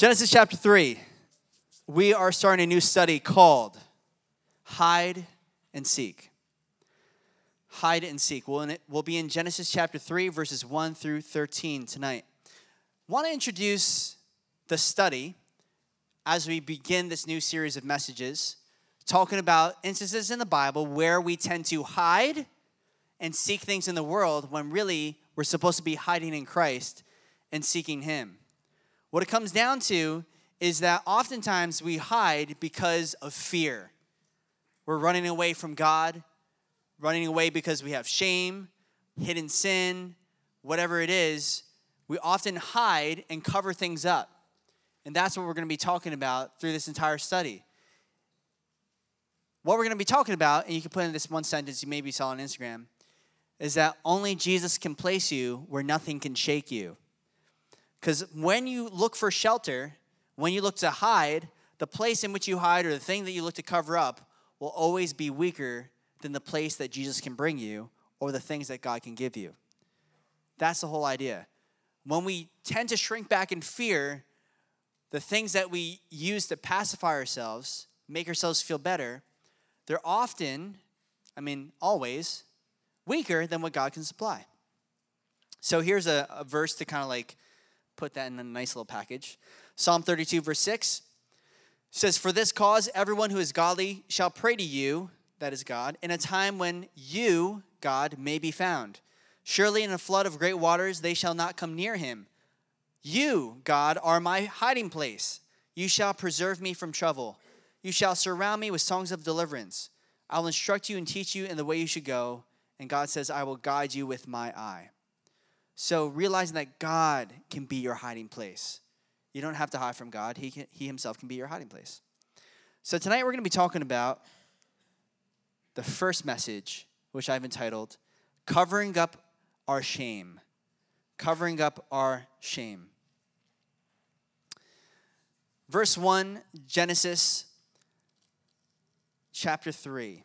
Genesis chapter 3. We are starting a new study called Hide and Seek. Hide and Seek. We'll, we'll be in Genesis chapter 3, verses 1 through 13 tonight. want to introduce the study as we begin this new series of messages, talking about instances in the Bible where we tend to hide and seek things in the world when really we're supposed to be hiding in Christ and seeking Him. What it comes down to is that oftentimes we hide because of fear. We're running away from God, running away because we have shame, hidden sin, whatever it is. We often hide and cover things up. And that's what we're going to be talking about through this entire study. What we're going to be talking about, and you can put in this one sentence you maybe saw on Instagram, is that only Jesus can place you where nothing can shake you. Because when you look for shelter, when you look to hide, the place in which you hide or the thing that you look to cover up will always be weaker than the place that Jesus can bring you or the things that God can give you. That's the whole idea. When we tend to shrink back in fear, the things that we use to pacify ourselves, make ourselves feel better, they're often, I mean, always, weaker than what God can supply. So here's a, a verse to kind of like put that in a nice little package. Psalm 32, verse 6 says, For this cause, everyone who is godly shall pray to you, that is God, in a time when you, God, may be found. Surely in a flood of great waters they shall not come near him. You, God, are my hiding place. You shall preserve me from trouble. You shall surround me with songs of deliverance. I will instruct you and teach you in the way you should go. And God says, I will guide you with my eye. So realizing that God can be your hiding place. You don't have to hide from God, He, can, he Himself can be your hiding place. So tonight we're going to be talking about the first message, which I've entitled Covering Up Our Shame. Covering Up Our Shame. Verse 1, Genesis chapter 3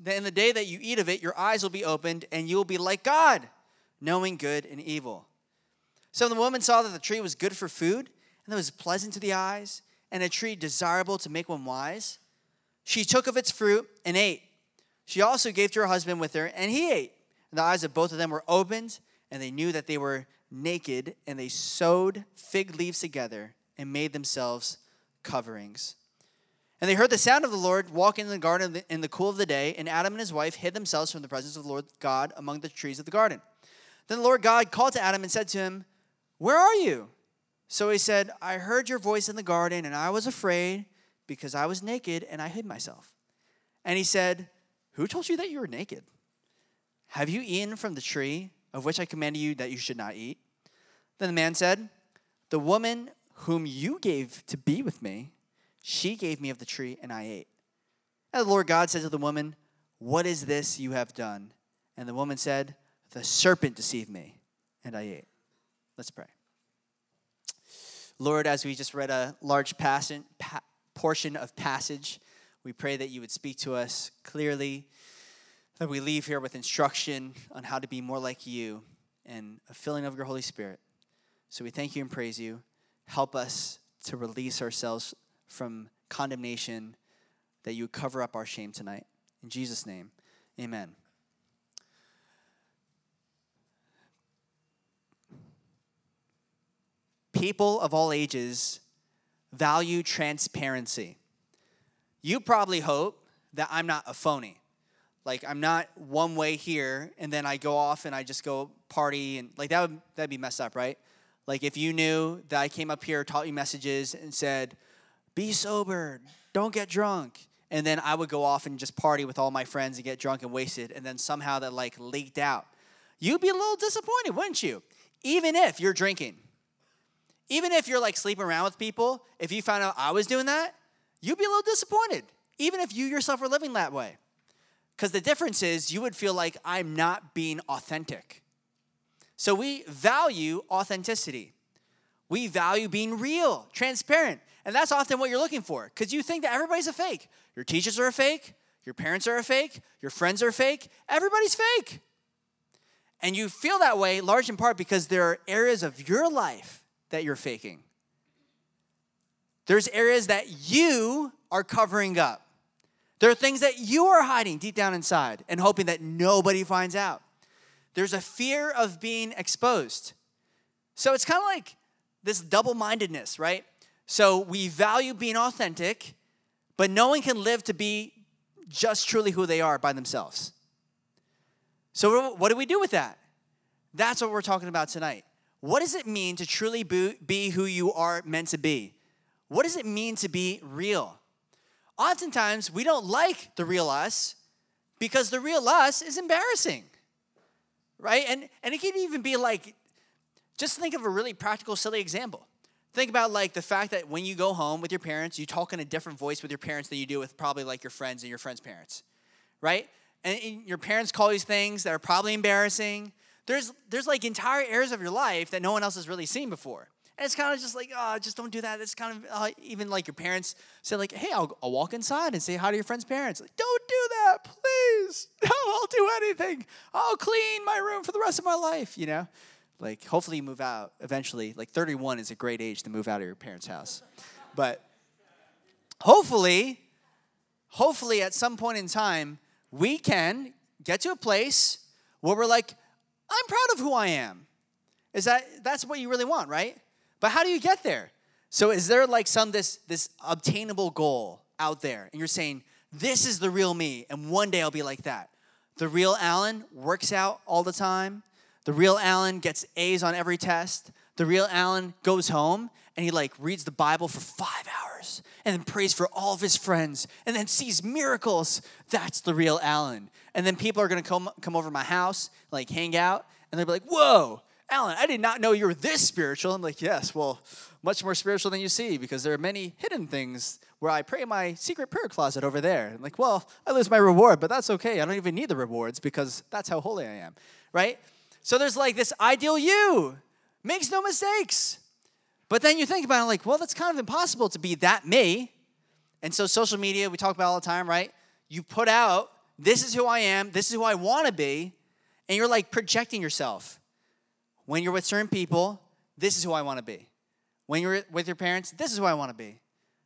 that in the day that you eat of it, your eyes will be opened, and you will be like God, knowing good and evil. So the woman saw that the tree was good for food, and that was pleasant to the eyes, and a tree desirable to make one wise. She took of its fruit and ate. She also gave to her husband with her, and he ate. And the eyes of both of them were opened, and they knew that they were naked, and they sewed fig leaves together and made themselves coverings. And they heard the sound of the Lord walking in the garden in the cool of the day, and Adam and his wife hid themselves from the presence of the Lord God among the trees of the garden. Then the Lord God called to Adam and said to him, Where are you? So he said, I heard your voice in the garden, and I was afraid because I was naked and I hid myself. And he said, Who told you that you were naked? Have you eaten from the tree of which I commanded you that you should not eat? Then the man said, The woman whom you gave to be with me, she gave me of the tree, and I ate. And the Lord God said to the woman, What is this you have done? And the woman said, The serpent deceived me, and I ate. Let's pray. Lord, as we just read a large passage, pa- portion of passage, we pray that you would speak to us clearly, that we leave here with instruction on how to be more like you and a filling of your Holy Spirit. So we thank you and praise you. Help us to release ourselves from condemnation, that you cover up our shame tonight. In Jesus' name, amen. People of all ages value transparency. You probably hope that I'm not a phony. Like I'm not one way here and then I go off and I just go party and like that would that'd be messed up, right? Like if you knew that I came up here, taught you messages and said, be sober, don't get drunk. And then I would go off and just party with all my friends and get drunk and wasted. And then somehow that like leaked out. You'd be a little disappointed, wouldn't you? Even if you're drinking. Even if you're like sleeping around with people, if you found out I was doing that, you'd be a little disappointed, even if you yourself were living that way. Because the difference is you would feel like I'm not being authentic. So we value authenticity. We value being real, transparent. And that's often what you're looking for because you think that everybody's a fake. Your teachers are a fake, your parents are a fake, your friends are fake, everybody's fake. And you feel that way large in part because there are areas of your life that you're faking. There's areas that you are covering up. There are things that you are hiding deep down inside and hoping that nobody finds out. There's a fear of being exposed. So it's kind of like this double mindedness, right? So we value being authentic, but no one can live to be just truly who they are by themselves. So, what do we do with that? That's what we're talking about tonight. What does it mean to truly be who you are meant to be? What does it mean to be real? Oftentimes, we don't like the real us because the real us is embarrassing, right? And, and it can even be like, just think of a really practical, silly example. Think about like the fact that when you go home with your parents, you talk in a different voice with your parents than you do with probably like your friends and your friends' parents, right? And your parents call you things that are probably embarrassing. There's there's like entire areas of your life that no one else has really seen before. And it's kind of just like, oh, just don't do that. It's kind of uh, even like your parents say, like, hey, I'll, I'll walk inside and say hi to your friend's parents. Like, don't do that, please. No, I'll do anything. I'll clean my room for the rest of my life, you know? Like, hopefully you move out eventually. Like, 31 is a great age to move out of your parents' house. But hopefully, hopefully at some point in time, we can get to a place where we're like, I'm proud of who I am. Is that that's what you really want, right? But how do you get there? So is there like some this this obtainable goal out there and you're saying this is the real me and one day I'll be like that. The real Alan works out all the time. The real Alan gets A's on every test. The real Alan goes home and he like reads the Bible for 5 hours and then prays for all of his friends and then sees miracles. That's the real Alan. And then people are to come come over my house, like hang out and they'll be like, "Whoa, Alan, I did not know you were this spiritual. I'm like, yes, well, much more spiritual than you see because there are many hidden things where I pray in my secret prayer closet over there. I'm like, well, I lose my reward, but that's okay. I don't even need the rewards because that's how holy I am, right? So there's like this ideal you, makes no mistakes. But then you think about it like, well, that's kind of impossible to be that me. And so social media, we talk about all the time, right? You put out, this is who I am, this is who I want to be, and you're like projecting yourself. When you're with certain people, this is who I want to be. When you're with your parents, this is who I want to be.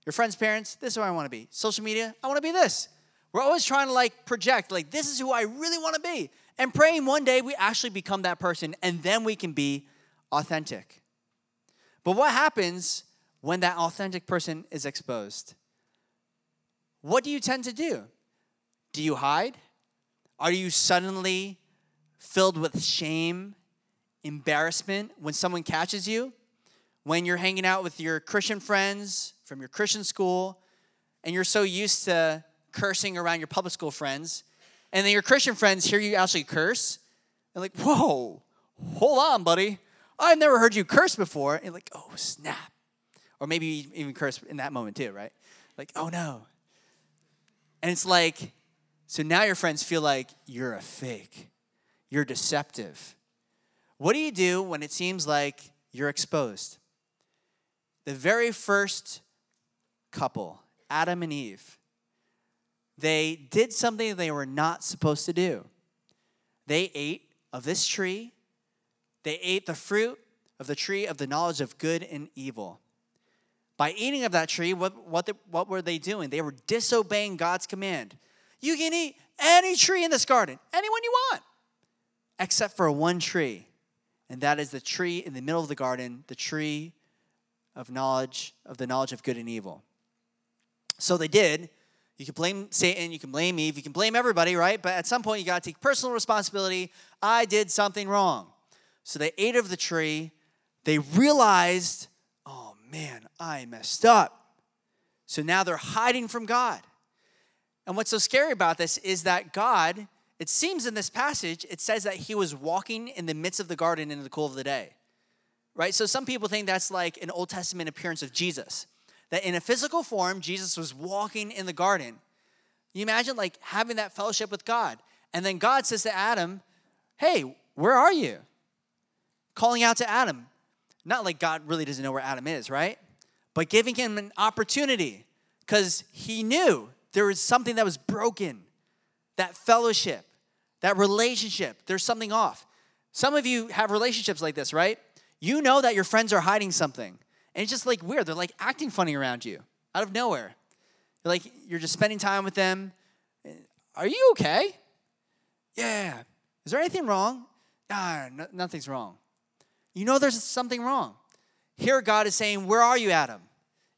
Your friends' parents, this is who I want to be. Social media, I want to be this. We're always trying to like project, like, this is who I really want to be. And praying one day we actually become that person and then we can be authentic. But what happens when that authentic person is exposed? What do you tend to do? Do you hide? Are you suddenly filled with shame embarrassment when someone catches you, when you're hanging out with your Christian friends from your Christian school, and you're so used to cursing around your public school friends, and then your Christian friends hear you actually curse, and like, whoa, hold on, buddy. I've never heard you curse before. And like, oh, snap. Or maybe even curse in that moment too, right? Like, oh no. And it's like, so now your friends feel like you're a fake, you're deceptive, what do you do when it seems like you're exposed? The very first couple, Adam and Eve, they did something they were not supposed to do. They ate of this tree, they ate the fruit of the tree of the knowledge of good and evil. By eating of that tree, what, what, the, what were they doing? They were disobeying God's command. You can eat any tree in this garden, anyone you want, except for one tree and that is the tree in the middle of the garden, the tree of knowledge, of the knowledge of good and evil. So they did. You can blame Satan, you can blame Eve, you can blame everybody, right? But at some point, you got to take personal responsibility. I did something wrong. So they ate of the tree. They realized, oh man, I messed up. So now they're hiding from God. And what's so scary about this is that God it seems in this passage, it says that he was walking in the midst of the garden in the cool of the day. Right? So some people think that's like an Old Testament appearance of Jesus. That in a physical form, Jesus was walking in the garden. You imagine like having that fellowship with God. And then God says to Adam, Hey, where are you? Calling out to Adam. Not like God really doesn't know where Adam is, right? But giving him an opportunity because he knew there was something that was broken. That fellowship, that relationship, there's something off. Some of you have relationships like this, right? You know that your friends are hiding something. And it's just like weird. They're like acting funny around you out of nowhere. You're like, you're just spending time with them. Are you okay? Yeah. Is there anything wrong? Nah, no, nothing's wrong. You know there's something wrong. Here, God is saying, Where are you, Adam?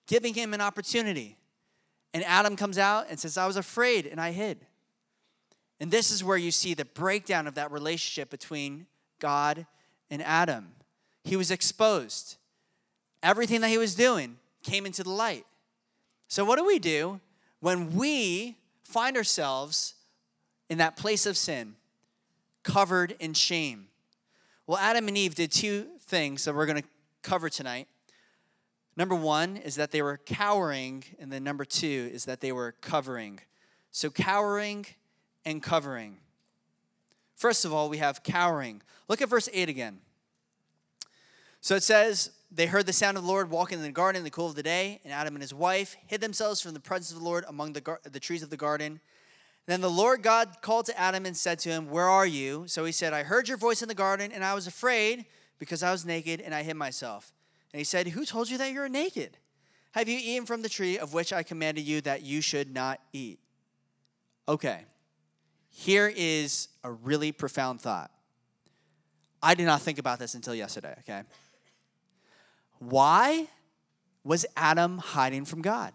Giving him an opportunity. And Adam comes out and says, I was afraid and I hid. And this is where you see the breakdown of that relationship between God and Adam. He was exposed. Everything that he was doing came into the light. So, what do we do when we find ourselves in that place of sin, covered in shame? Well, Adam and Eve did two things that we're going to cover tonight. Number one is that they were cowering, and then number two is that they were covering. So, cowering and covering. First of all, we have cowering. Look at verse 8 again. So it says, They heard the sound of the Lord walking in the garden in the cool of the day, and Adam and his wife hid themselves from the presence of the Lord among the, gar- the trees of the garden. Then the Lord God called to Adam and said to him, Where are you? So he said, I heard your voice in the garden, and I was afraid because I was naked, and I hid myself. And he said, Who told you that you're naked? Have you eaten from the tree of which I commanded you that you should not eat? Okay, here is a really profound thought. I did not think about this until yesterday, okay? Why was Adam hiding from God?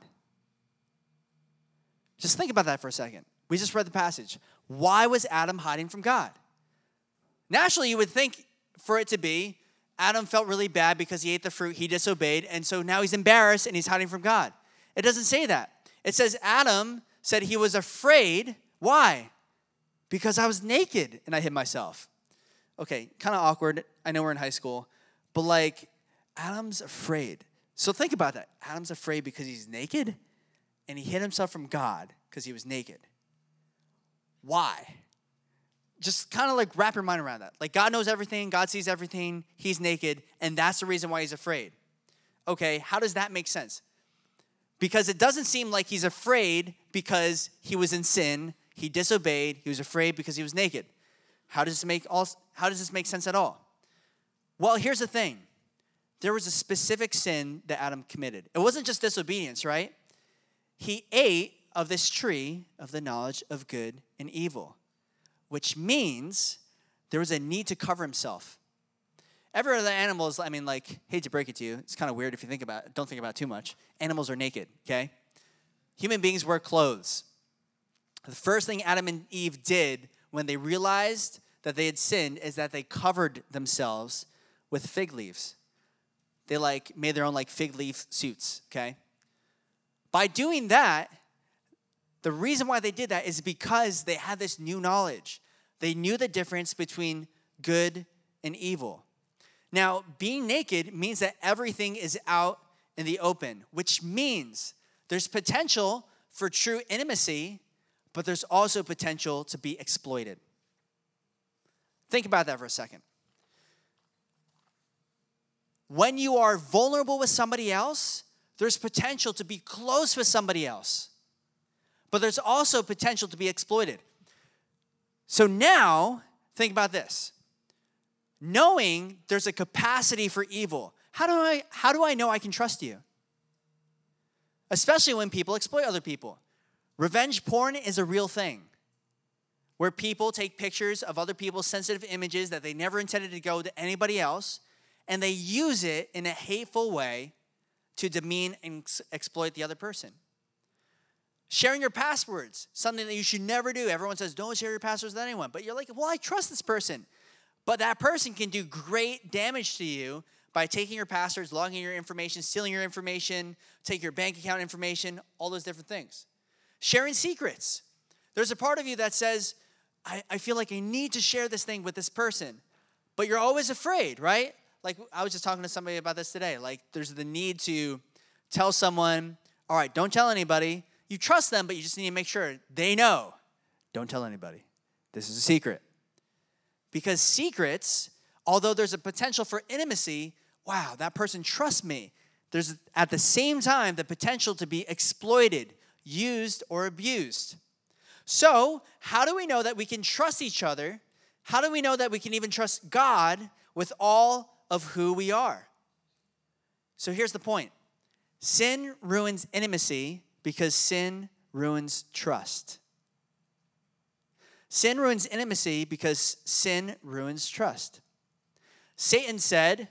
Just think about that for a second. We just read the passage. Why was Adam hiding from God? Naturally, you would think for it to be Adam felt really bad because he ate the fruit, he disobeyed, and so now he's embarrassed and he's hiding from God. It doesn't say that. It says Adam said he was afraid. Why? Because I was naked and I hid myself. Okay, kind of awkward. I know we're in high school, but like, Adam's afraid. So think about that. Adam's afraid because he's naked and he hid himself from God because he was naked. Why? Just kind of like wrap your mind around that. Like, God knows everything, God sees everything, he's naked, and that's the reason why he's afraid. Okay, how does that make sense? Because it doesn't seem like he's afraid because he was in sin, he disobeyed, he was afraid because he was naked. How does this make all how does this make sense at all? Well, here's the thing. There was a specific sin that Adam committed. It wasn't just disobedience, right? He ate of this tree of the knowledge of good and evil, which means there was a need to cover himself. Every other animals, I mean, like, hate to break it to you, it's kind of weird if you think about it, don't think about it too much. Animals are naked, okay? Human beings wear clothes. The first thing Adam and Eve did when they realized that they had sinned is that they covered themselves with fig leaves. They like made their own like fig leaf suits, okay? By doing that, the reason why they did that is because they had this new knowledge. They knew the difference between good and evil. Now, being naked means that everything is out in the open, which means there's potential for true intimacy, but there's also potential to be exploited. Think about that for a second. When you are vulnerable with somebody else, there's potential to be close with somebody else but there's also potential to be exploited. So now, think about this. Knowing there's a capacity for evil, how do I how do I know I can trust you? Especially when people exploit other people. Revenge porn is a real thing. Where people take pictures of other people's sensitive images that they never intended to go to anybody else and they use it in a hateful way to demean and exploit the other person. Sharing your passwords, something that you should never do. Everyone says, don't share your passwords with anyone. But you're like, well, I trust this person. But that person can do great damage to you by taking your passwords, logging your information, stealing your information, take your bank account information, all those different things. Sharing secrets. There's a part of you that says, I, I feel like I need to share this thing with this person. But you're always afraid, right? Like I was just talking to somebody about this today. Like there's the need to tell someone, all right, don't tell anybody. You trust them, but you just need to make sure they know. Don't tell anybody. This is a secret. Because secrets, although there's a potential for intimacy, wow, that person trusts me. There's at the same time the potential to be exploited, used, or abused. So, how do we know that we can trust each other? How do we know that we can even trust God with all of who we are? So, here's the point sin ruins intimacy because sin ruins trust. Sin ruins intimacy because sin ruins trust. Satan said,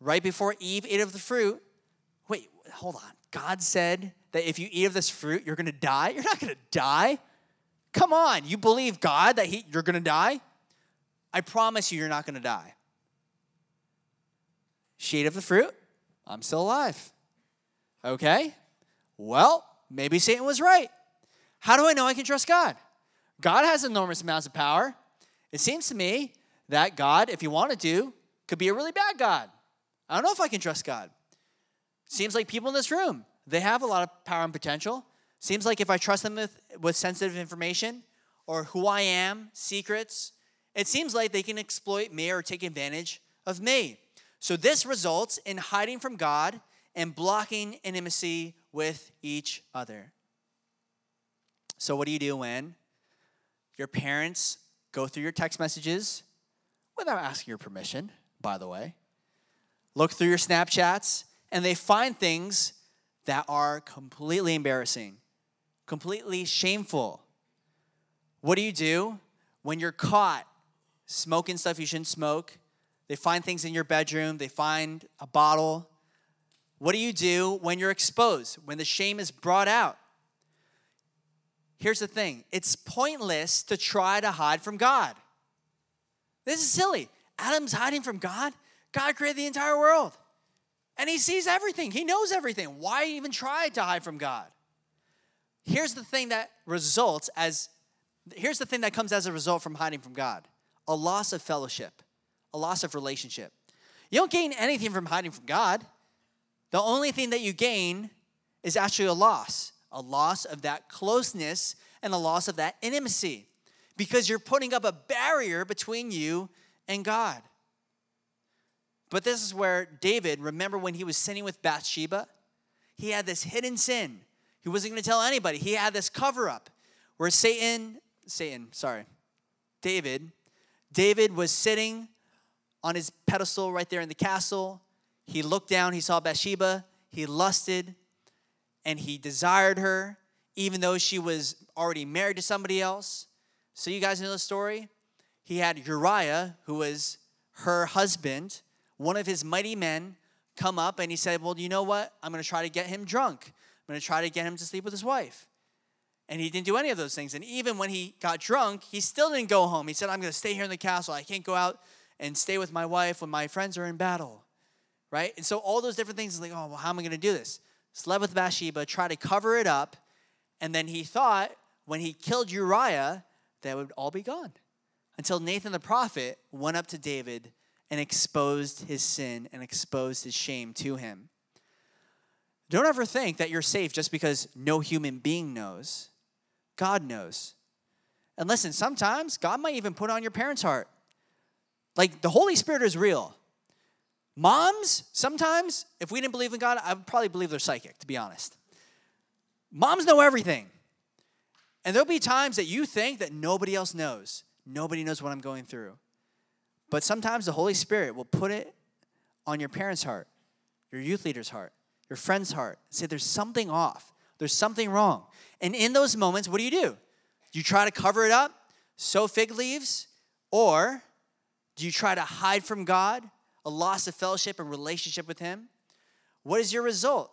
right before Eve ate of the fruit, wait, hold on. God said that if you eat of this fruit, you're going to die? You're not going to die. Come on, you believe God that he, you're going to die? I promise you, you're not going to die. She ate of the fruit. I'm still alive. Okay? Well, maybe Satan was right. How do I know I can trust God? God has enormous amounts of power. It seems to me that God, if he wanted to, could be a really bad God. I don't know if I can trust God. Seems like people in this room, they have a lot of power and potential. Seems like if I trust them with, with sensitive information or who I am, secrets, it seems like they can exploit me or take advantage of me. So this results in hiding from God and blocking intimacy with each other. So, what do you do when your parents go through your text messages without asking your permission, by the way? Look through your Snapchats and they find things that are completely embarrassing, completely shameful. What do you do when you're caught smoking stuff you shouldn't smoke? They find things in your bedroom, they find a bottle. What do you do when you're exposed, when the shame is brought out? Here's the thing it's pointless to try to hide from God. This is silly. Adam's hiding from God. God created the entire world. And he sees everything, he knows everything. Why even try to hide from God? Here's the thing that results as here's the thing that comes as a result from hiding from God a loss of fellowship, a loss of relationship. You don't gain anything from hiding from God. The only thing that you gain is actually a loss a loss of that closeness and a loss of that intimacy because you're putting up a barrier between you and God. But this is where David, remember when he was sinning with Bathsheba? He had this hidden sin. He wasn't going to tell anybody. He had this cover up where Satan, Satan, sorry, David, David was sitting on his pedestal right there in the castle. He looked down, he saw Bathsheba, he lusted, and he desired her, even though she was already married to somebody else. So, you guys know the story? He had Uriah, who was her husband, one of his mighty men, come up and he said, Well, you know what? I'm to try to get him drunk. I'm to try to get him to sleep with his wife. And he didn't do any of those things. And even when he got drunk, he still didn't go home. He said, I'm going to stay here in the castle. I can't go out and stay with my wife when my friends are in battle. Right? And so all those different things, is like, oh, well, how am I going to do this? slept with Bathsheba, tried to cover it up, and then he thought when he killed Uriah, that would all be gone. Until Nathan the prophet went up to David and exposed his sin and exposed his shame to him. Don't ever think that you're safe just because no human being knows. God knows. And listen, sometimes God might even put on your parents' heart. Like the Holy Spirit is real. Moms, sometimes, if we didn't believe in God, I would probably believe they're psychic, to be honest. Moms know everything. And there'll be times that you think that nobody else knows. Nobody knows what I'm going through. But sometimes the Holy Spirit will put it on your parents' heart, your youth leader's heart, your friend's heart, say there's something off, there's something wrong. And in those moments, what do you do? You try to cover it up, sew fig leaves, or do you try to hide from God a loss of fellowship and relationship with Him? What is your result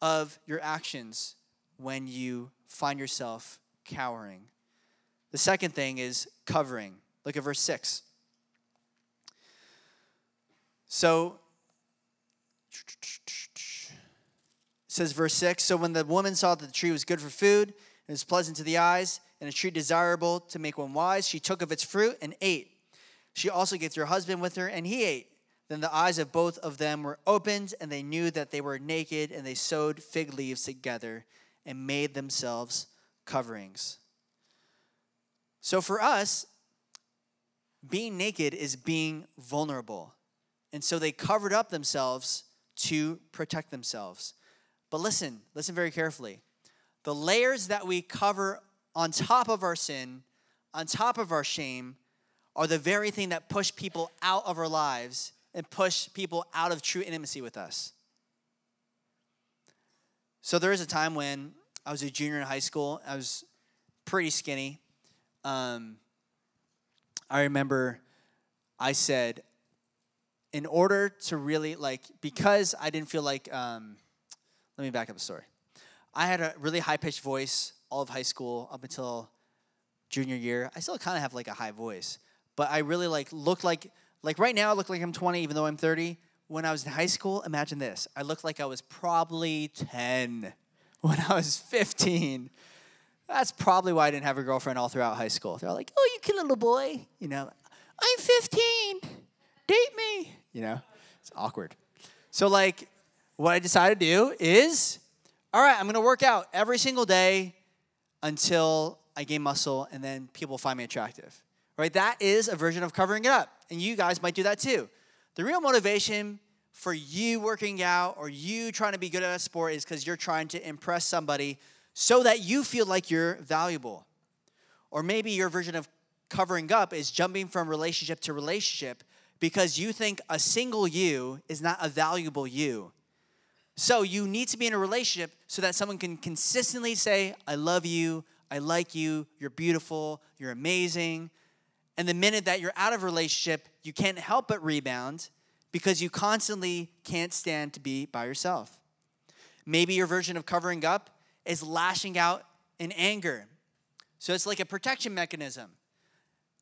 of your actions when you find yourself cowering? The second thing is covering. Look at verse 6. So, says verse 6 So when the woman saw that the tree was good for food, and was pleasant to the eyes, and a tree desirable to make one wise, she took of its fruit and ate. She also gave to her husband with her, and he ate. Then the eyes of both of them were opened, and they knew that they were naked, and they sewed fig leaves together and made themselves coverings. So for us, being naked is being vulnerable. And so they covered up themselves to protect themselves. But listen, listen very carefully. The layers that we cover on top of our sin, on top of our shame, are the very thing that push people out of our lives and push people out of true intimacy with us. So there was a time when I was a junior in high school. I was pretty skinny. Um, I remember I said, in order to really like, because I didn't feel like, um, let me back up the story. I had a really high pitched voice all of high school up until junior year. I still kind of have like a high voice, but I really like looked like like right now I look like I'm 20 even though I'm 30. When I was in high school, imagine this. I looked like I was probably 10 when I was 15. That's probably why I didn't have a girlfriend all throughout high school. They're like, "Oh, you cute little boy," you know. I'm 15. Date me, you know. It's awkward. So like what I decided to do is all right, I'm to work out every single day until I gain muscle and then people find me attractive. Right? That is a version of covering it up. And you guys might do that too. The real motivation for you working out or you trying to be good at a sport is because you're trying to impress somebody so that you feel like you're valuable. Or maybe your version of covering up is jumping from relationship to relationship because you think a single you is not a valuable you. So you need to be in a relationship so that someone can consistently say, I love you, I like you, you're beautiful, you're amazing. And the minute that you're out of relationship, you can't help but rebound because you constantly can't stand to be by yourself. Maybe your version of covering up is lashing out in anger. So it's like a protection mechanism.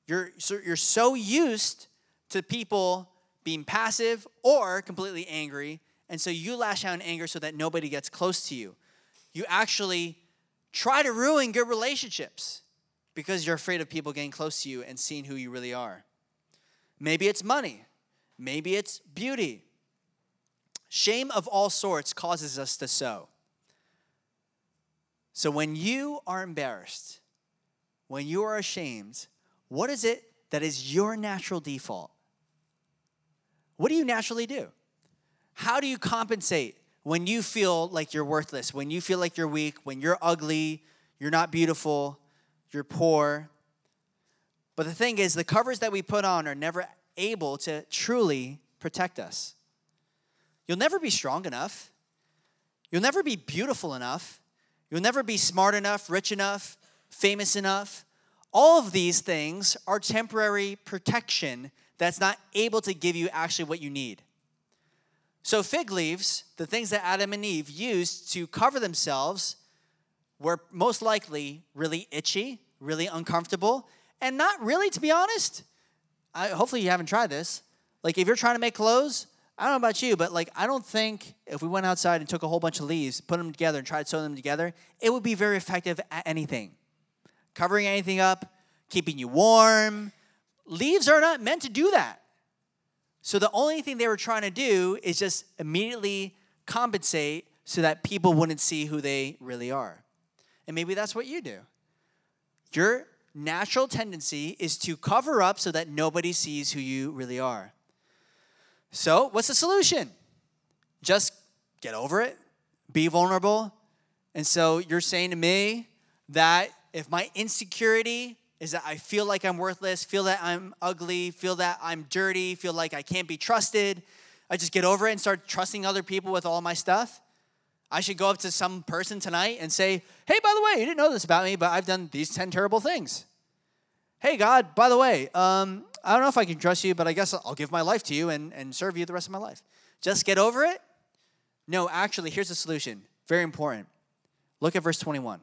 You're so, you're so used to people being passive or completely angry and so you lash out in anger so that nobody gets close to you. You actually try to ruin good relationships because you're afraid of people getting close to you and seeing who you really are. Maybe it's money, maybe it's beauty. Shame of all sorts causes us to sew. So when you are embarrassed, when you are ashamed, what is it that is your natural default? What do you naturally do? How do you compensate when you feel like you're worthless, when you feel like you're weak, when you're ugly, you're not beautiful, you're poor? But the thing is, the covers that we put on are never able to truly protect us. You'll never be strong enough. You'll never be beautiful enough. You'll never be smart enough, rich enough, famous enough. All of these things are temporary protection that's not able to give you actually what you need. So, fig leaves, the things that Adam and Eve used to cover themselves, were most likely really itchy, really uncomfortable, and not really, to be honest. I, hopefully, you haven't tried this. Like, if you're trying to make clothes, I don't know about you, but like, I don't think if we went outside and took a whole bunch of leaves, put them together, and tried sewing them together, it would be very effective at anything. Covering anything up, keeping you warm. Leaves are not meant to do that. So the only thing they were trying to do is just immediately compensate so that people wouldn't see who they really are. And maybe that's what you do. Your natural tendency is to cover up so that nobody sees who you really are. So, what's the solution? Just get over it, be vulnerable. And so, you're saying to me that if my insecurity is that I feel like I'm worthless, feel that I'm ugly, feel that I'm dirty, feel like I can't be trusted. I just get over it and start trusting other people with all my stuff. I should go up to some person tonight and say, hey, by the way, you didn't know this about me, but I've done these 10 terrible things. Hey, God, by the way, um, I don't know if I can trust you, but I guess I'll give my life to you and, and serve you the rest of my life. Just get over it? No, actually, here's the solution. Very important. Look at verse 21.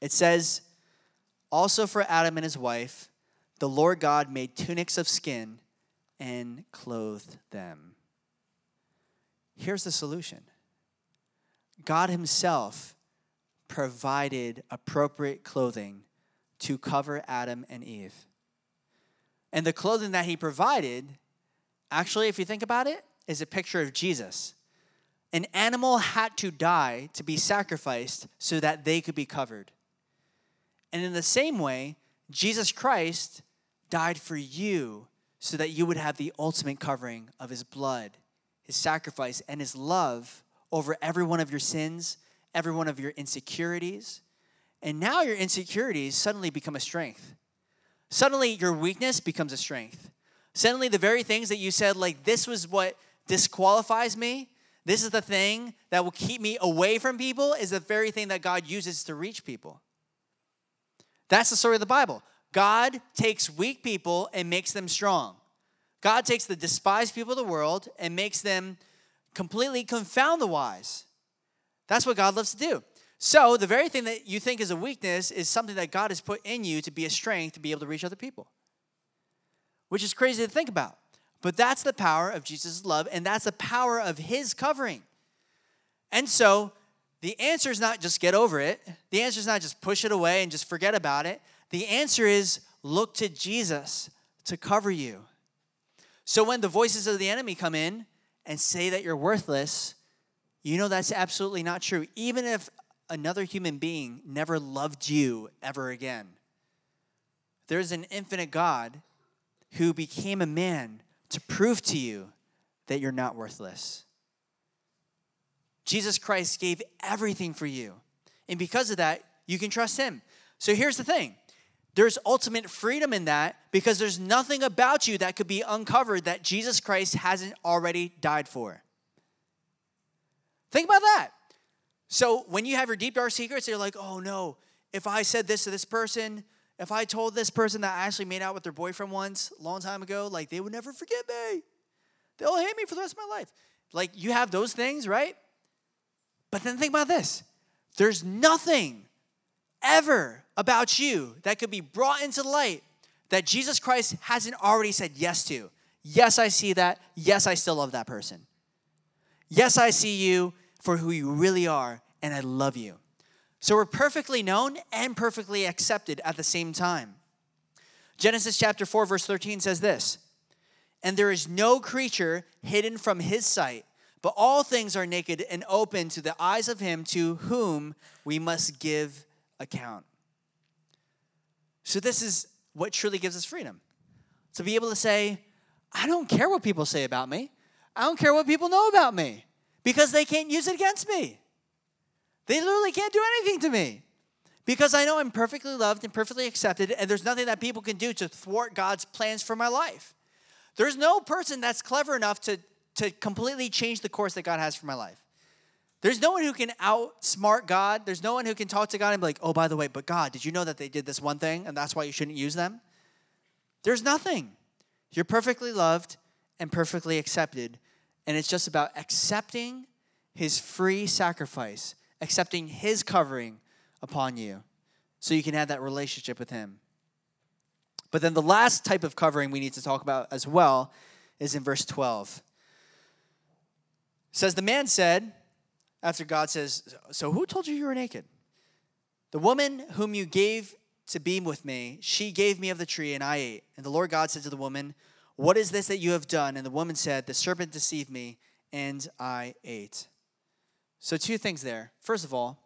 It says, also, for Adam and his wife, the Lord God made tunics of skin and clothed them. Here's the solution God Himself provided appropriate clothing to cover Adam and Eve. And the clothing that He provided actually, if you think about it, is a picture of Jesus. An animal had to die to be sacrificed so that they could be covered. And in the same way, Jesus Christ died for you so that you would have the ultimate covering of his blood, his sacrifice, and his love over every one of your sins, every one of your insecurities. And now your insecurities suddenly become a strength. Suddenly your weakness becomes a strength. Suddenly the very things that you said, like, this was what disqualifies me, this is the thing that will keep me away from people, is the very thing that God uses to reach people. That's the story of the Bible. God takes weak people and makes them strong. God takes the despised people of the world and makes them completely confound the wise. That's what God loves to do. So, the very thing that you think is a weakness is something that God has put in you to be a strength to be able to reach other people, which is crazy to think about. But that's the power of Jesus' love, and that's the power of his covering. And so the answer is not just get over it, the answer is not just push it away and just forget about it. The answer is look to Jesus to cover you. So when the voices of the enemy come in and say that you're worthless, you know that's absolutely not true. Even if another human being never loved you ever again, there's an infinite God who became a man to prove to you that you're not worthless. Jesus Christ gave everything for you. And because of that, you can trust him. So here's the thing there's ultimate freedom in that because there's nothing about you that could be uncovered that Jesus Christ hasn't already died for. Think about that. So when you have your deep dark secrets, you're like, oh no, if I said this to this person, if I told this person that I actually made out with their boyfriend once a long time ago, like they would never forgive me. They'll hate me for the rest of my life. Like you have those things, right? But then think about this there's nothing ever about you that could be brought into light that Jesus Christ hasn't already said yes to. Yes, I see that. Yes, I still love that person. Yes, I see you for who you really are, and I love you. So we're perfectly known and perfectly accepted at the same time. Genesis chapter 4, verse 13 says this And there is no creature hidden from his sight, but all things are naked and open to the eyes of him to whom we must give account. So, this is what truly gives us freedom to be able to say, I don't care what people say about me, I don't care what people know about me because they can't use it against me. They literally can't do anything to me because I know I'm perfectly loved and perfectly accepted, and there's nothing that people can do to thwart God's plans for my life. There's no person that's clever enough to, to completely change the course that God has for my life. There's no one who can outsmart God. There's no one who can talk to God and be like, oh, by the way, but God, did you know that they did this one thing and that's why you shouldn't use them? There's nothing. You're perfectly loved and perfectly accepted. And it's just about accepting his free sacrifice accepting His covering upon you so you can have that relationship with Him. But then the last type of covering we need to talk about as well is in verse 12. It says, The man said, after God says, So who told you you were naked? The woman whom you gave to be with me, she gave me of the tree, and I ate. And the Lord God said to the woman, What is this that you have done? And the woman said, The serpent deceived me, and I ate. So, two things there. First of all,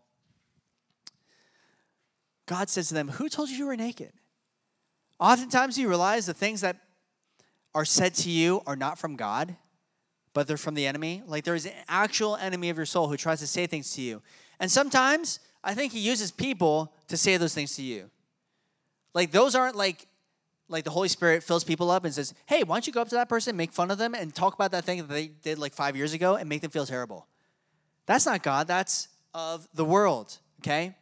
God says to them, Who told you you were naked? Oftentimes, you realize the things that are said to you are not from God, but they're from the enemy. Like there is an actual enemy of your soul who tries to say things to you. And sometimes I think he uses people to say those things to you. Like those aren't like like the Holy Spirit fills people up and says, "Hey, why don't you go up to that person, make fun of them, and talk about that thing that they did like five years ago, and make them feel terrible." That's not God, that's of the world, okay?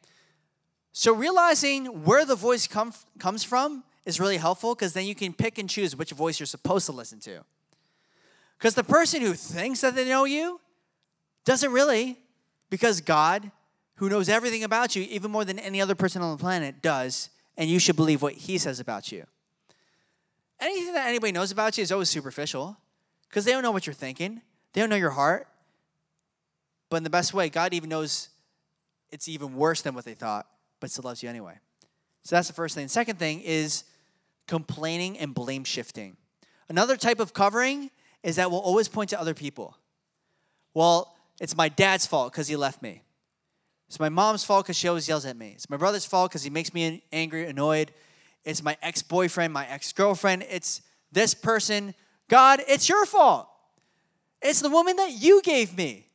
So realizing where the voice come, comes from is really helpful because then you can pick and choose which voice you're supposed to listen to. Because the person who thinks that they know you doesn't really, because God, who knows everything about you, even more than any other person on the planet, does, and you should believe what he says about you. Anything that anybody knows about you is always superficial because they don't know what you're thinking, they don't know your heart, but in the best way, God even knows it's even worse than what they thought, but still loves you anyway. So that's the first thing. second thing is complaining and blame shifting. Another type of covering is that we'll always point to other people. Well, it's my dad's fault because he left me. It's my mom's fault because she always yells at me. It's my brother's fault because he makes me angry, annoyed. It's my ex boyfriend, my ex girlfriend. It's this person. God, it's your fault. It's the woman that you gave me.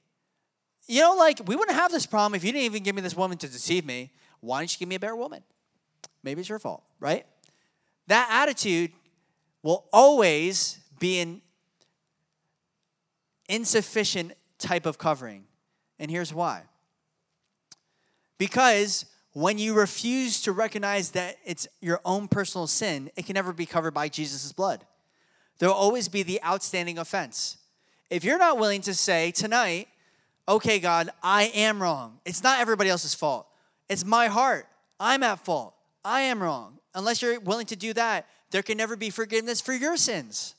You know, like, we wouldn't have this problem if you didn't even give me this woman to deceive me. Why didn't you give me a better woman? Maybe it's your fault, right? That attitude will always be an insufficient type of covering. And here's why. Because when you refuse to recognize that it's your own personal sin, it can never be covered by Jesus' blood. There will always be the outstanding offense. If you're not willing to say tonight, okay, God, I am wrong, it's not everybody else's fault, it's my heart, I'm at fault, I am wrong. Unless you're willing to do that, there can never be forgiveness for your sins.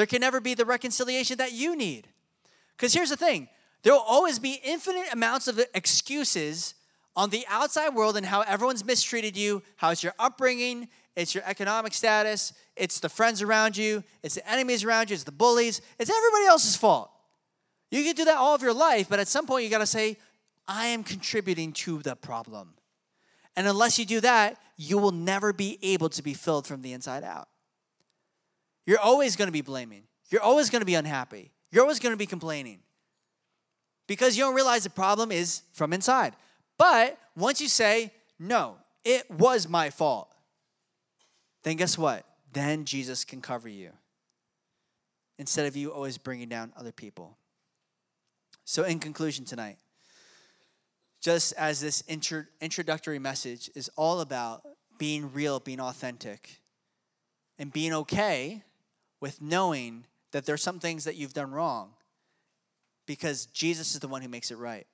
There can never be the reconciliation that you need. Because here's the thing there will always be infinite amounts of excuses on the outside world and how everyone's mistreated you, how it's your upbringing, it's your economic status, it's the friends around you, it's the enemies around you, it's the bullies, it's everybody else's fault. You can do that all of your life, but at some point you got to say, I am contributing to the problem. And unless you do that, you will never be able to be filled from the inside out. You're always going to be blaming. You're always going to be unhappy. You're always going to be complaining because you don't realize the problem is from inside. But once you say, no, it was my fault, then guess what? Then Jesus can cover you instead of you always bringing down other people. So, in conclusion tonight, just as this intro- introductory message is all about being real, being authentic, and being okay with knowing that there's some things that you've done wrong because Jesus is the one who makes it right.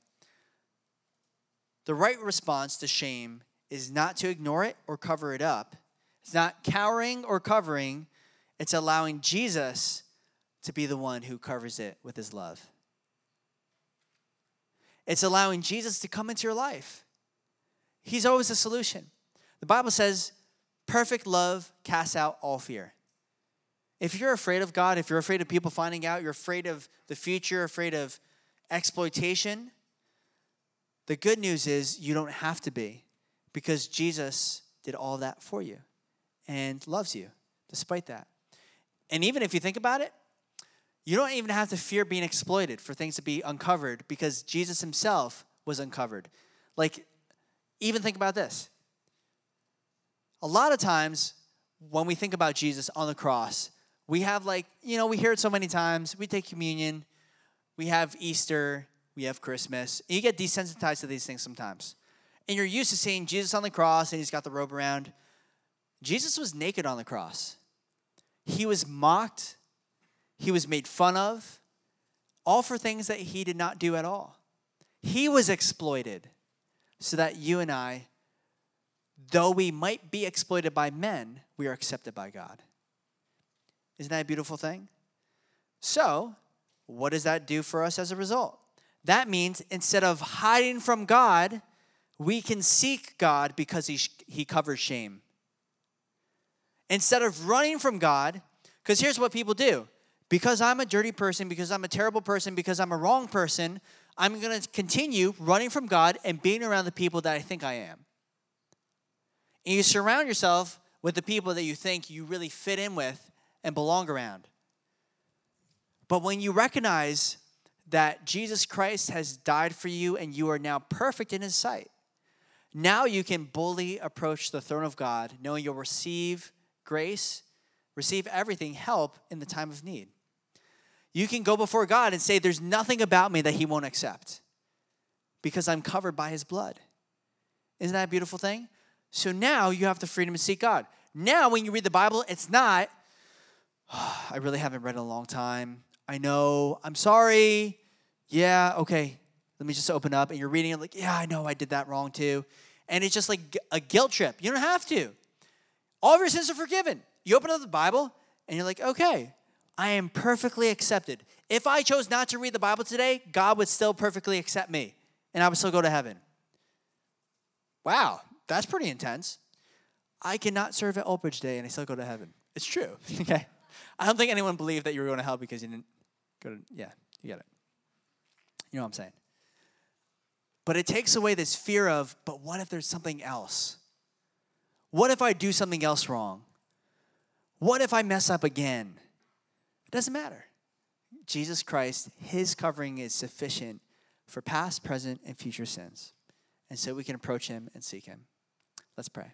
The right response to shame is not to ignore it or cover it up. It's not cowering or covering, it's allowing Jesus to be the one who covers it with his love. It's allowing Jesus to come into your life. He's always the solution. The Bible says, perfect love casts out all fear. If you're afraid of God, if you're afraid of people finding out, you're afraid of the future, afraid of exploitation, the good news is you don't have to be because Jesus did all that for you and loves you despite that. And even if you think about it, you don't even have to fear being exploited for things to be uncovered because Jesus himself was uncovered. Like, even think about this. A lot of times when we think about Jesus on the cross, we have like, you know, we hear it so many times. We take communion, we have Easter, we have Christmas. you get desensitized to these things sometimes. And you're used to seeing Jesus on the cross and he's got the robe around. Jesus was naked on the cross. He was mocked, he was made fun of, all for things that he did not do at all. He was exploited so that you and I, though we might be exploited by men, we are accepted by God. Isn't that a beautiful thing? So, what does that do for us as a result? That means instead of hiding from God, we can seek God because he, he covers shame. Instead of running from God, because here's what people do because I'm a dirty person, because I'm a terrible person, because I'm a wrong person, I'm going to continue running from God and being around the people that I think I am. And you surround yourself with the people that you think you really fit in with and belong around. But when you recognize that Jesus Christ has died for you and you are now perfect in his sight, now you can boldly approach the throne of God, knowing you'll receive grace, receive everything, help in the time of need. You can go before God and say, There's nothing about me that He won't accept because I'm covered by His blood. Isn't that a beautiful thing? So now you have the freedom to seek God. Now, when you read the Bible, it's not, I really haven't read in a long time. I know, I'm sorry. Yeah, okay, let me just open up. And you're reading it like, yeah, I know I did that wrong too. And it's just like a guilt trip. You don't have to. All of your sins are forgiven. You open up the Bible and you're like, okay, I am perfectly accepted. If I chose not to read the Bible today, God would still perfectly accept me and I would still go to heaven. Wow, that's pretty intense. I cannot serve at Old Bridge Day and I still go to heaven. It's true, okay? I don't think anyone believed that you were going to hell because you didn't go to, yeah, you get it. You know what I'm saying? But it takes away this fear of, but what if there's something else? What if I do something else wrong? What if I mess up again? It doesn't matter. Jesus Christ, his covering is sufficient for past, present, and future sins. And so we can approach him and seek him. Let's pray.